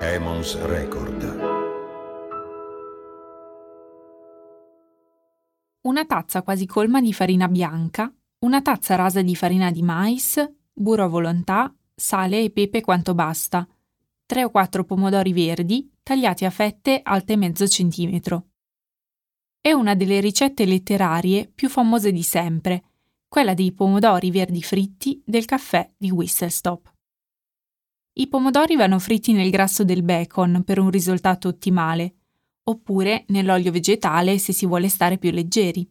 Emons Record. Una tazza quasi colma di farina bianca, una tazza rasa di farina di mais, burro a volontà, sale e pepe quanto basta, 3 o 4 pomodori verdi tagliati a fette alte mezzo centimetro. È una delle ricette letterarie più famose di sempre, quella dei pomodori verdi fritti del caffè di Whistle Stop. I pomodori vanno fritti nel grasso del bacon per un risultato ottimale, oppure nell'olio vegetale se si vuole stare più leggeri.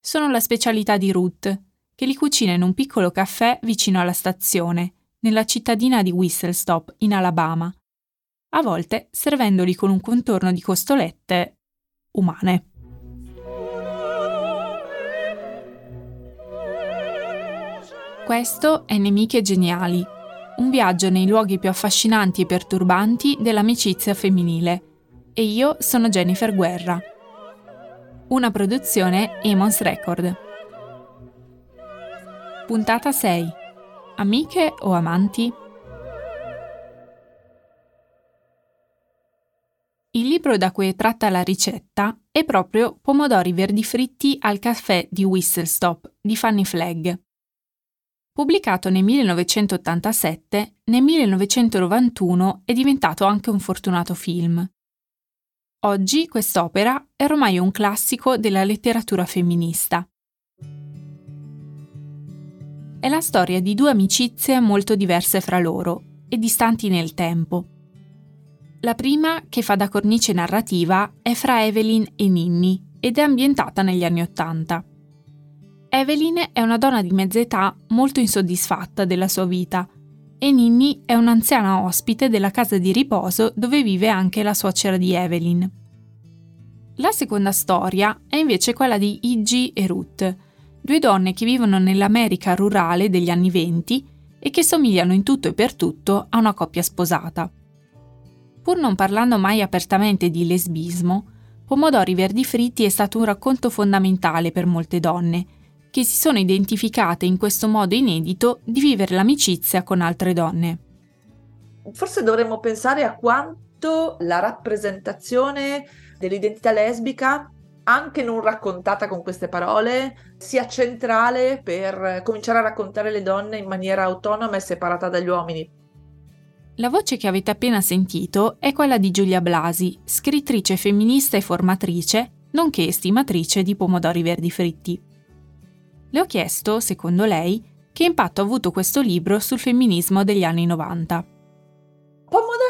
Sono la specialità di Ruth, che li cucina in un piccolo caffè vicino alla stazione, nella cittadina di Whistle Stop, in Alabama, a volte servendoli con un contorno di costolette umane. Questo è Nemiche Geniali, un viaggio nei luoghi più affascinanti e perturbanti dell'amicizia femminile. E io sono Jennifer Guerra. Una produzione Emons Record. Puntata 6. Amiche o amanti? Il libro da cui è tratta la ricetta è proprio Pomodori verdi fritti al caffè di Whistle Stop di Fanny Flagg. Pubblicato nel 1987, nel 1991 è diventato anche un fortunato film. Oggi quest'opera è ormai un classico della letteratura femminista. È la storia di due amicizie molto diverse fra loro e distanti nel tempo. La prima, che fa da cornice narrativa, è fra Evelyn e Ninni ed è ambientata negli anni Ottanta. Evelyn è una donna di mezza età molto insoddisfatta della sua vita e Ninni è un'anziana ospite della casa di riposo dove vive anche la suocera di Evelyn. La seconda storia è invece quella di Iggy e Ruth, due donne che vivono nell'America rurale degli anni venti e che somigliano in tutto e per tutto a una coppia sposata. Pur non parlando mai apertamente di lesbismo, Pomodori Verdi Fritti è stato un racconto fondamentale per molte donne che si sono identificate in questo modo inedito di vivere l'amicizia con altre donne. Forse dovremmo pensare a quanto la rappresentazione dell'identità lesbica, anche non raccontata con queste parole, sia centrale per cominciare a raccontare le donne in maniera autonoma e separata dagli uomini. La voce che avete appena sentito è quella di Giulia Blasi, scrittrice femminista e formatrice, nonché estimatrice di pomodori verdi fritti. Le ho chiesto, secondo lei, che impatto ha avuto questo libro sul femminismo degli anni 90.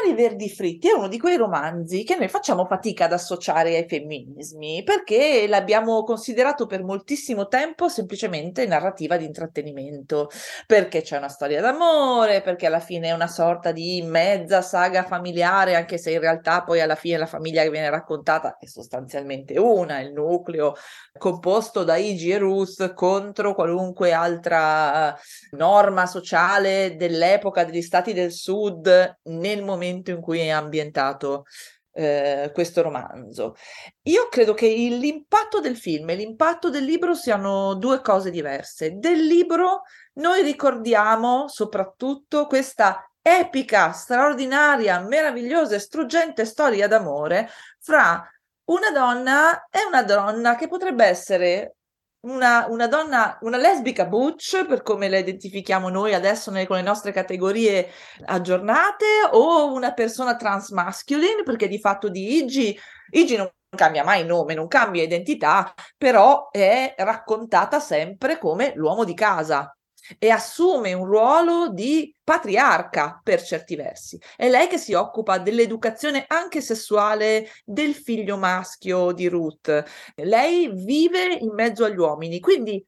Pomodori verdi fritti è uno di quei romanzi che noi facciamo fatica ad associare ai femminismi perché l'abbiamo considerato per moltissimo tempo semplicemente narrativa di intrattenimento, perché c'è una storia d'amore, perché alla fine è una sorta di mezza saga familiare, anche se in realtà poi alla fine la famiglia che viene raccontata è sostanzialmente una, il nucleo composto da Igi e Ruth contro qualunque altra norma sociale dell'epoca degli stati del sud nel momento in cui è ambientato eh, questo romanzo. Io credo che l'impatto del film e l'impatto del libro siano due cose diverse. Del libro noi ricordiamo soprattutto questa epica, straordinaria, meravigliosa e struggente storia d'amore fra una donna e una donna che potrebbe essere una, una, donna, una lesbica butch, per come la identifichiamo noi adesso nelle, con le nostre categorie aggiornate, o una persona trans masculine, perché di fatto di Iggy, Iggy non cambia mai nome, non cambia identità, però è raccontata sempre come l'uomo di casa e assume un ruolo di patriarca per certi versi. È lei che si occupa dell'educazione anche sessuale del figlio maschio di Ruth. Lei vive in mezzo agli uomini, quindi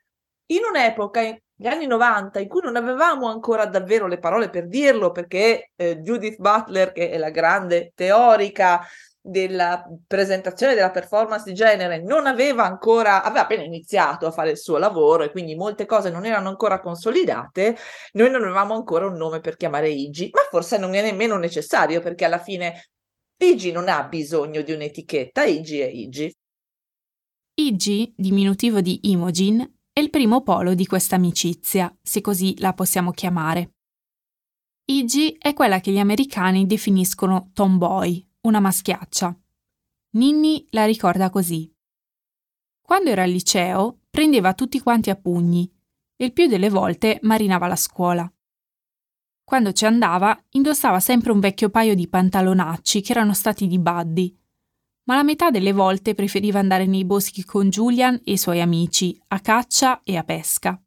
in un'epoca gli anni 90 in cui non avevamo ancora davvero le parole per dirlo, perché eh, Judith Butler, che è la grande teorica della presentazione della performance di genere non aveva ancora, aveva appena iniziato a fare il suo lavoro e quindi molte cose non erano ancora consolidate, noi non avevamo ancora un nome per chiamare Igi, ma forse non è nemmeno necessario perché alla fine Igi non ha bisogno di un'etichetta, Igi è Igi. Igi, diminutivo di Imogen, è il primo polo di questa amicizia, se così la possiamo chiamare. Igi è quella che gli americani definiscono tomboy, una maschiaccia. Ninni la ricorda così. Quando era al liceo, prendeva tutti quanti a pugni e il più delle volte marinava la scuola. Quando ci andava, indossava sempre un vecchio paio di pantalonacci che erano stati di Buddy, ma la metà delle volte preferiva andare nei boschi con Julian e i suoi amici, a caccia e a pesca.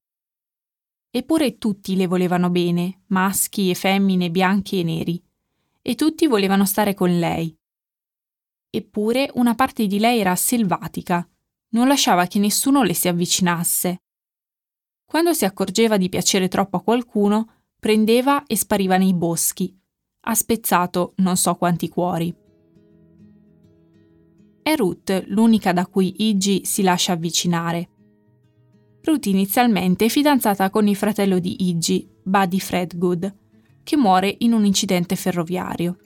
Eppure tutti le volevano bene, maschi e femmine, bianchi e neri e tutti volevano stare con lei. Eppure una parte di lei era selvatica, non lasciava che nessuno le si avvicinasse. Quando si accorgeva di piacere troppo a qualcuno, prendeva e spariva nei boschi. Ha spezzato non so quanti cuori. È Ruth l'unica da cui Iggy si lascia avvicinare. Ruth inizialmente è fidanzata con il fratello di Iggy, Buddy Fredgood, che muore in un incidente ferroviario.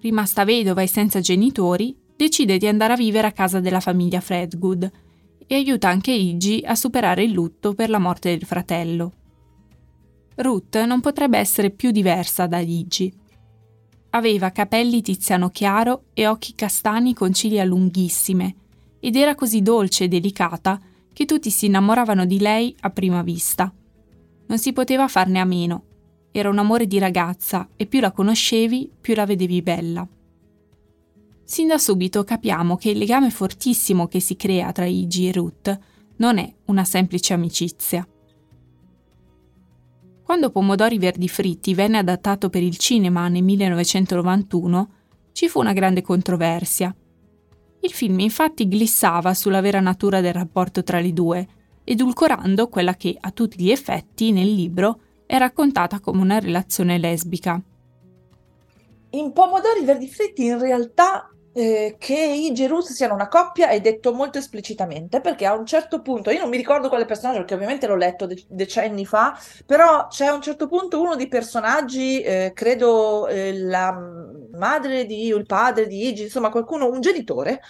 Rimasta vedova e senza genitori, decide di andare a vivere a casa della famiglia Fredgood e aiuta anche Iggy a superare il lutto per la morte del fratello. Ruth non potrebbe essere più diversa da Iggy. Aveva capelli tiziano chiaro e occhi castani con ciglia lunghissime ed era così dolce e delicata che tutti si innamoravano di lei a prima vista. Non si poteva farne a meno era un amore di ragazza e più la conoscevi, più la vedevi bella. Sin da subito capiamo che il legame fortissimo che si crea tra Iggy e Ruth non è una semplice amicizia. Quando Pomodori Verdi Fritti venne adattato per il cinema nel 1991, ci fu una grande controversia. Il film infatti glissava sulla vera natura del rapporto tra le due, edulcorando quella che, a tutti gli effetti, nel libro è raccontata come una relazione lesbica. In Pomodori Verdi Fritti in realtà eh, che i Gerus siano una coppia è detto molto esplicitamente perché a un certo punto, io non mi ricordo quale personaggio perché ovviamente l'ho letto de- decenni fa, però c'è a un certo punto uno dei personaggi, eh, credo eh, la madre di, o il padre di Igi, insomma qualcuno, un genitore,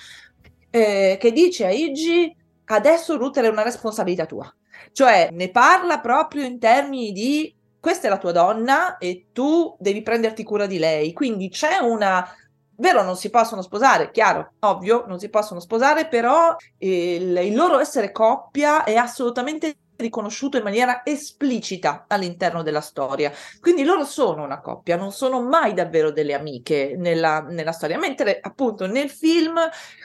eh, che dice a Igi adesso Ruth è una responsabilità tua. Cioè ne parla proprio in termini di questa è la tua donna e tu devi prenderti cura di lei. Quindi c'è una Vero, non si possono sposare, chiaro, ovvio, non si possono sposare, però il, il loro essere coppia è assolutamente riconosciuto in maniera esplicita all'interno della storia. Quindi loro sono una coppia, non sono mai davvero delle amiche nella, nella storia, mentre appunto nel film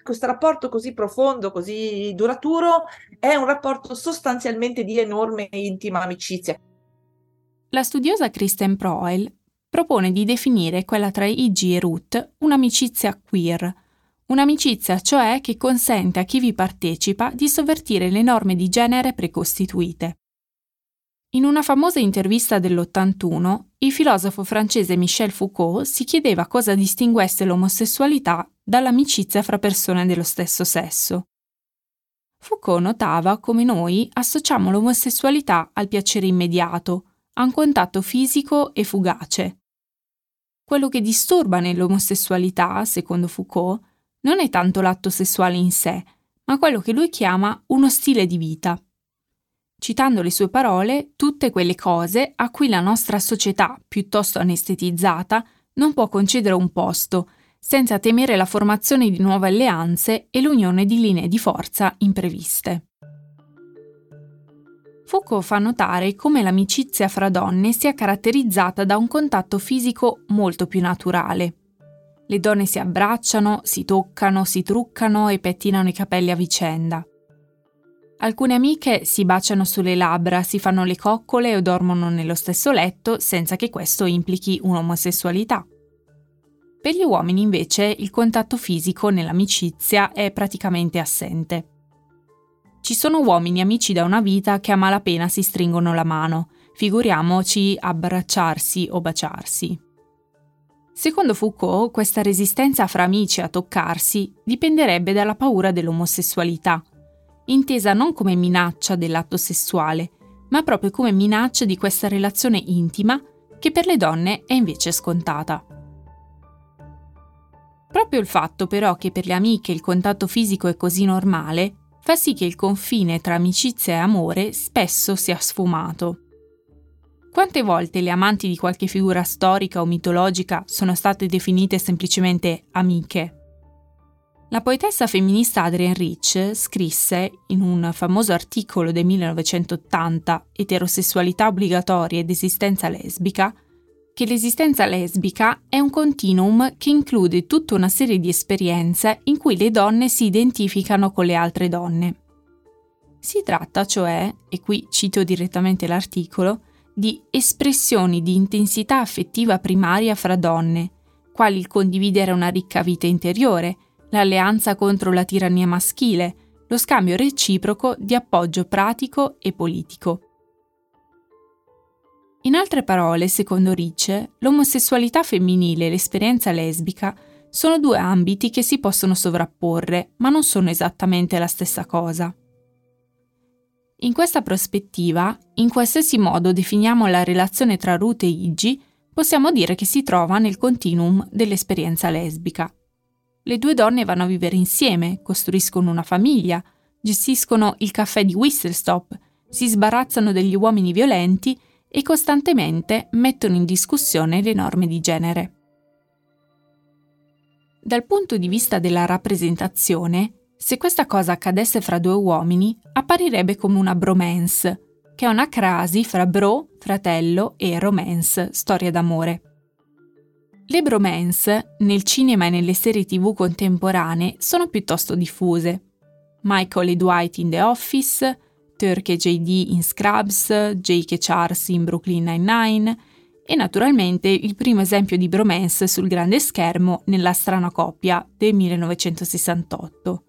questo rapporto così profondo, così duraturo, è un rapporto sostanzialmente di enorme e intima amicizia. La studiosa Kristen Proel propone di definire quella tra Iggy e Ruth un'amicizia queer, Un'amicizia, cioè, che consente a chi vi partecipa di sovvertire le norme di genere precostituite. In una famosa intervista dell'81, il filosofo francese Michel Foucault si chiedeva cosa distinguesse l'omosessualità dall'amicizia fra persone dello stesso sesso. Foucault notava come noi associamo l'omosessualità al piacere immediato, a un contatto fisico e fugace. Quello che disturba nell'omosessualità, secondo Foucault, non è tanto l'atto sessuale in sé, ma quello che lui chiama uno stile di vita. Citando le sue parole, tutte quelle cose a cui la nostra società, piuttosto anestetizzata, non può concedere un posto, senza temere la formazione di nuove alleanze e l'unione di linee di forza impreviste. Foucault fa notare come l'amicizia fra donne sia caratterizzata da un contatto fisico molto più naturale. Le donne si abbracciano, si toccano, si truccano e pettinano i capelli a vicenda. Alcune amiche si baciano sulle labbra, si fanno le coccole o dormono nello stesso letto senza che questo implichi un'omosessualità. Per gli uomini invece il contatto fisico nell'amicizia è praticamente assente. Ci sono uomini amici da una vita che a malapena si stringono la mano, figuriamoci abbracciarsi o baciarsi. Secondo Foucault, questa resistenza fra amici a toccarsi dipenderebbe dalla paura dell'omosessualità, intesa non come minaccia dell'atto sessuale, ma proprio come minaccia di questa relazione intima che per le donne è invece scontata. Proprio il fatto però che per le amiche il contatto fisico è così normale fa sì che il confine tra amicizia e amore spesso sia sfumato. Quante volte le amanti di qualche figura storica o mitologica sono state definite semplicemente amiche? La poetessa femminista Adrienne Rich scrisse, in un famoso articolo del 1980, Eterosessualità obbligatoria ed esistenza lesbica, che l'esistenza lesbica è un continuum che include tutta una serie di esperienze in cui le donne si identificano con le altre donne. Si tratta, cioè, e qui cito direttamente l'articolo, di espressioni di intensità affettiva primaria fra donne, quali il condividere una ricca vita interiore, l'alleanza contro la tirannia maschile, lo scambio reciproco di appoggio pratico e politico. In altre parole, secondo Ricci, l'omosessualità femminile e l'esperienza lesbica sono due ambiti che si possono sovrapporre, ma non sono esattamente la stessa cosa. In questa prospettiva, in qualsiasi modo definiamo la relazione tra Ruth e Iggy, possiamo dire che si trova nel continuum dell'esperienza lesbica. Le due donne vanno a vivere insieme, costruiscono una famiglia, gestiscono il caffè di Whistlestop, si sbarazzano degli uomini violenti e costantemente mettono in discussione le norme di genere. Dal punto di vista della rappresentazione, se questa cosa accadesse fra due uomini, apparirebbe come una bromance, che è una crasi fra bro, fratello, e romance, storia d'amore. Le bromance, nel cinema e nelle serie tv contemporanee, sono piuttosto diffuse. Michael e Dwight in The Office, Turk e JD in Scrubs, Jake e Charles in Brooklyn Nine-Nine e naturalmente il primo esempio di bromance sul grande schermo nella strana coppia del 1968.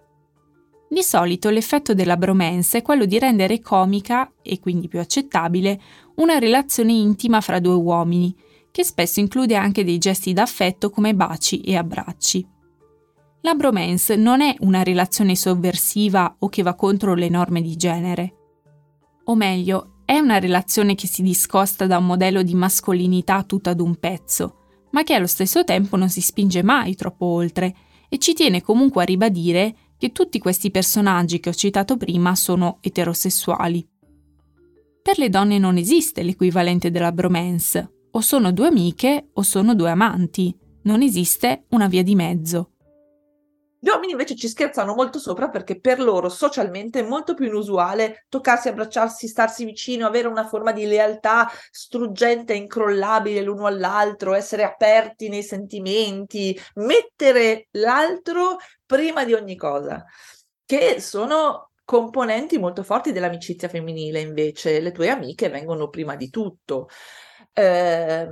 Di solito l'effetto della bromance è quello di rendere comica, e quindi più accettabile, una relazione intima fra due uomini, che spesso include anche dei gesti d'affetto come baci e abbracci. La bromance non è una relazione sovversiva o che va contro le norme di genere o meglio, è una relazione che si discosta da un modello di mascolinità tutta ad un pezzo, ma che allo stesso tempo non si spinge mai troppo oltre e ci tiene comunque a ribadire che tutti questi personaggi che ho citato prima sono eterosessuali. Per le donne non esiste l'equivalente della bromance, o sono due amiche o sono due amanti, non esiste una via di mezzo. Gli uomini invece ci scherzano molto sopra perché per loro socialmente è molto più inusuale toccarsi, abbracciarsi, starsi vicino, avere una forma di lealtà struggente incrollabile l'uno all'altro, essere aperti nei sentimenti, mettere l'altro prima di ogni cosa, che sono componenti molto forti dell'amicizia femminile invece, le tue amiche vengono prima di tutto. Eh,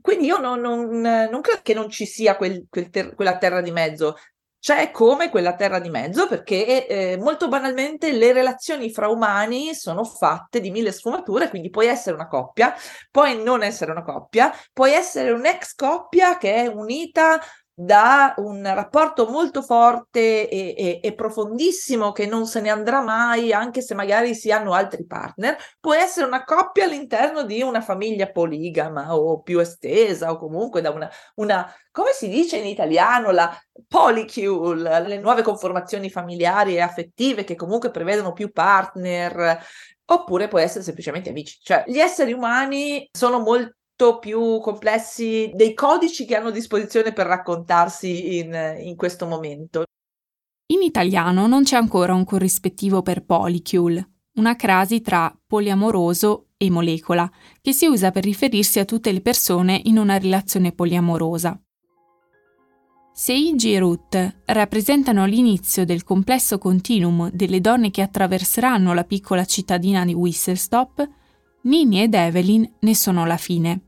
quindi io non, non, non, credo che non ci sia quel, quel ter- quella terra di mezzo c'è come quella terra di mezzo perché eh, molto banalmente le relazioni fra umani sono fatte di mille sfumature, quindi puoi essere una coppia, puoi non essere una coppia, puoi essere un'ex coppia che è unita da un rapporto molto forte e, e, e, profondissimo che non se ne andrà mai, anche se magari si hanno altri partner, può essere una coppia all'interno di una famiglia poligama o più estesa o comunque da una, una come si dice in italiano, la polycule, le nuove conformazioni familiari e affettive che comunque prevedono più partner, oppure può essere semplicemente amici. Cioè, gli esseri umani sono molto più complessi dei codici che hanno a disposizione per raccontarsi in, in questo momento. In italiano non c'è ancora un corrispettivo per polycule, una crasi tra poliamoroso e molecola, che si usa per riferirsi a tutte le persone in una relazione poliamorosa. Se e Ruth rappresentano l'inizio del complesso continuum delle donne che attraverseranno la piccola cittadina di Whistlestop, Nini ed Evelyn ne sono la fine.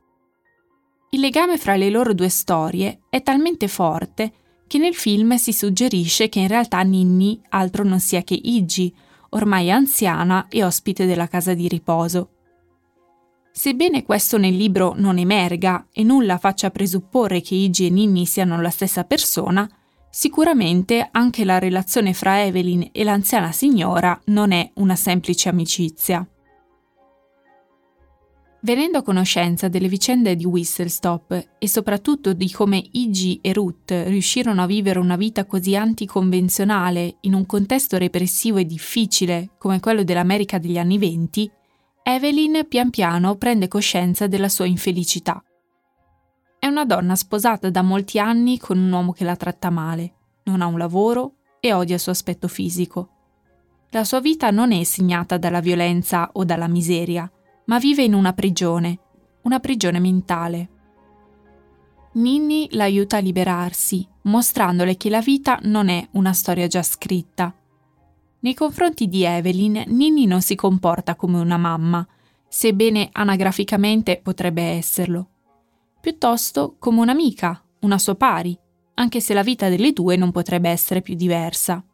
Il legame fra le loro due storie è talmente forte che nel film si suggerisce che in realtà Ninni altro non sia che Iggy, ormai anziana e ospite della casa di riposo. Sebbene questo nel libro non emerga e nulla faccia presupporre che Iggy e Ninni siano la stessa persona, sicuramente anche la relazione fra Evelyn e l'anziana signora non è una semplice amicizia. Venendo a conoscenza delle vicende di Whistlestop e soprattutto di come Iggy e Ruth riuscirono a vivere una vita così anticonvenzionale in un contesto repressivo e difficile come quello dell'America degli anni venti, Evelyn pian piano prende coscienza della sua infelicità. È una donna sposata da molti anni con un uomo che la tratta male, non ha un lavoro e odia il suo aspetto fisico. La sua vita non è segnata dalla violenza o dalla miseria, ma vive in una prigione, una prigione mentale. Ninni l'aiuta a liberarsi, mostrandole che la vita non è una storia già scritta, nei confronti di Evelyn, Ninni non si comporta come una mamma, sebbene anagraficamente potrebbe esserlo. Piuttosto come un'amica, una sua pari, anche se la vita delle due non potrebbe essere più diversa.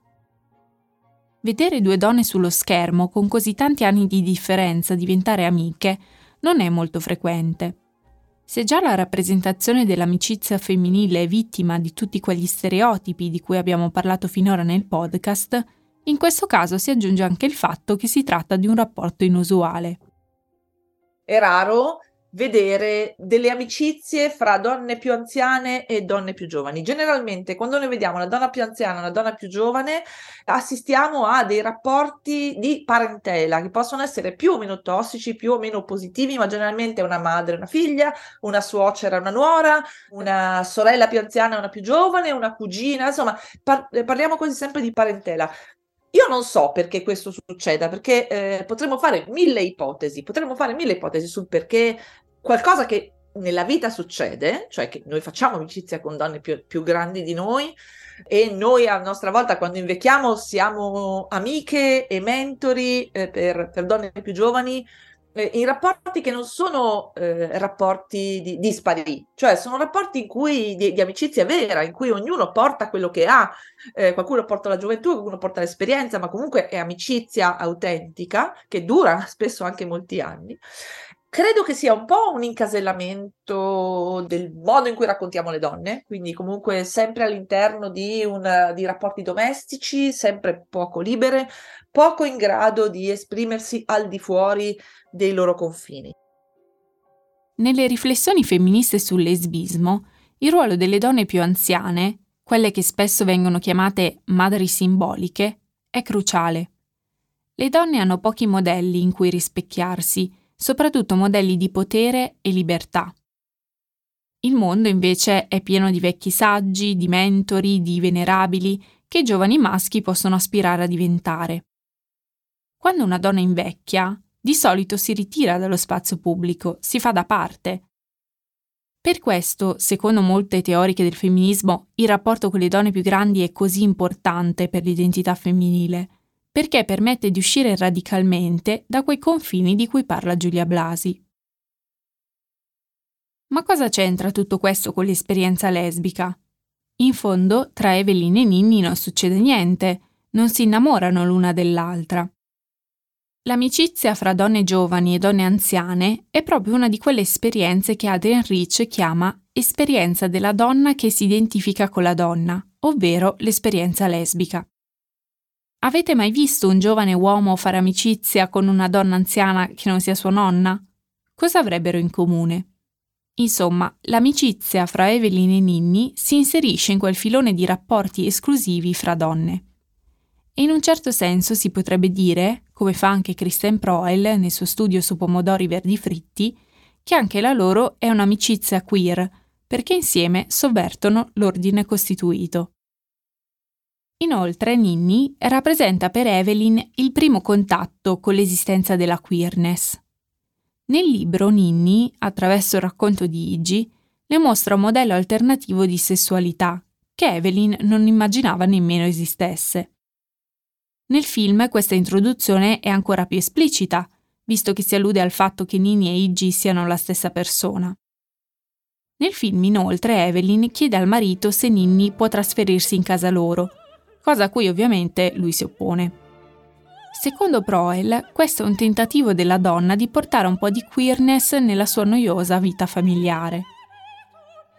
Vedere due donne sullo schermo con così tanti anni di differenza diventare amiche non è molto frequente. Se già la rappresentazione dell'amicizia femminile è vittima di tutti quegli stereotipi di cui abbiamo parlato finora nel podcast, in questo caso si aggiunge anche il fatto che si tratta di un rapporto inusuale. È raro vedere delle amicizie fra donne più anziane e donne più giovani. Generalmente quando noi vediamo una donna più anziana e una donna più giovane assistiamo a dei rapporti di parentela che possono essere più o meno tossici, più o meno positivi, ma generalmente una madre una figlia, una suocera una nuora, una sorella più anziana una più giovane, una cugina, insomma par- parliamo quasi sempre di parentela. Io non so perché questo succeda, perché eh, potremmo fare mille ipotesi, potremmo fare mille ipotesi sul perché qualcosa che nella vita succede, cioè che noi facciamo amicizia con donne più, più grandi di noi e noi a nostra volta quando invecchiamo siamo amiche e mentori eh, per, per donne più giovani eh, in rapporti che non sono eh, rapporti di, dispari, cioè sono rapporti in cui, di, di, amicizia vera, in cui ognuno porta quello che ha, eh, qualcuno porta la gioventù, qualcuno porta l'esperienza, ma comunque è amicizia autentica che dura spesso anche molti anni. Credo che sia un po' un incasellamento del modo in cui raccontiamo le donne, quindi comunque sempre all'interno di, un, di rapporti domestici, sempre poco libere, poco in grado di esprimersi al di fuori dei loro confini. Nelle riflessioni femministe sul lesbismo, il ruolo delle donne più anziane, quelle che spesso vengono chiamate madri simboliche, è cruciale. Le donne hanno pochi modelli in cui rispecchiarsi, soprattutto modelli di potere e libertà. Il mondo invece è pieno di vecchi saggi, di mentori, di venerabili che i giovani maschi possono aspirare a diventare. Quando una donna invecchia, di solito si ritira dallo spazio pubblico, si fa da parte. Per questo, secondo molte teoriche del femminismo, il rapporto con le donne più grandi è così importante per l'identità femminile, perché permette di uscire radicalmente da quei confini di cui parla Giulia Blasi. Ma cosa c'entra tutto questo con l'esperienza lesbica? In fondo, tra Evelyn e Ninni non succede niente, non si innamorano l'una dell'altra. L'amicizia fra donne giovani e donne anziane è proprio una di quelle esperienze che Adrian Rich chiama esperienza della donna che si identifica con la donna, ovvero l'esperienza lesbica. Avete mai visto un giovane uomo fare amicizia con una donna anziana che non sia sua nonna? Cosa avrebbero in comune? Insomma, l'amicizia fra Evelyn e Ninni si inserisce in quel filone di rapporti esclusivi fra donne. E in un certo senso si potrebbe dire, come fa anche Kristen Proel nel suo studio su pomodori verdi fritti, che anche la loro è un'amicizia queer, perché insieme sovvertono l'ordine costituito. Inoltre Ninni rappresenta per Evelyn il primo contatto con l'esistenza della queerness. Nel libro Ninni, attraverso il racconto di Iggy, le mostra un modello alternativo di sessualità che Evelyn non immaginava nemmeno esistesse. Nel film questa introduzione è ancora più esplicita, visto che si allude al fatto che Ninni e Iggy siano la stessa persona. Nel film inoltre Evelyn chiede al marito se Ninni può trasferirsi in casa loro, cosa a cui ovviamente lui si oppone. Secondo Proel, questo è un tentativo della donna di portare un po' di queerness nella sua noiosa vita familiare.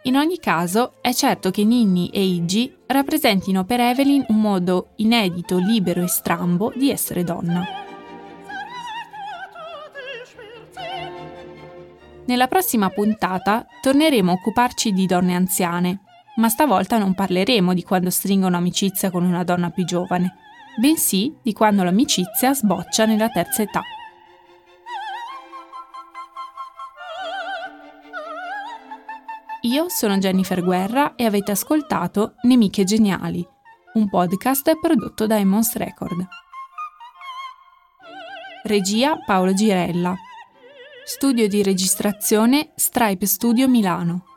In ogni caso, è certo che Ninni e Iggy rappresentino per Evelyn un modo inedito, libero e strambo di essere donna. Nella prossima puntata torneremo a occuparci di donne anziane, ma stavolta non parleremo di quando stringono amicizia con una donna più giovane, bensì di quando l'amicizia sboccia nella terza età. Io sono Jennifer Guerra e avete ascoltato Nemiche Geniali, un podcast prodotto da Emmons Record. Regia Paolo Girella. Studio di registrazione Stripe Studio Milano.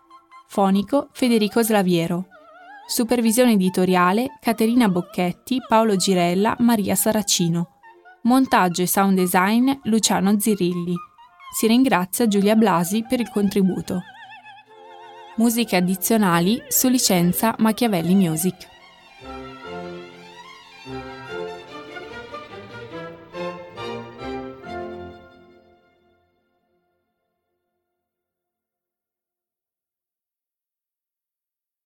Fonico Federico Slaviero. Supervisione editoriale Caterina Bocchetti, Paolo Girella, Maria Saracino. Montaggio e sound design Luciano Zirilli. Si ringrazia Giulia Blasi per il contributo musiche addizionali su licenza Machiavelli Music.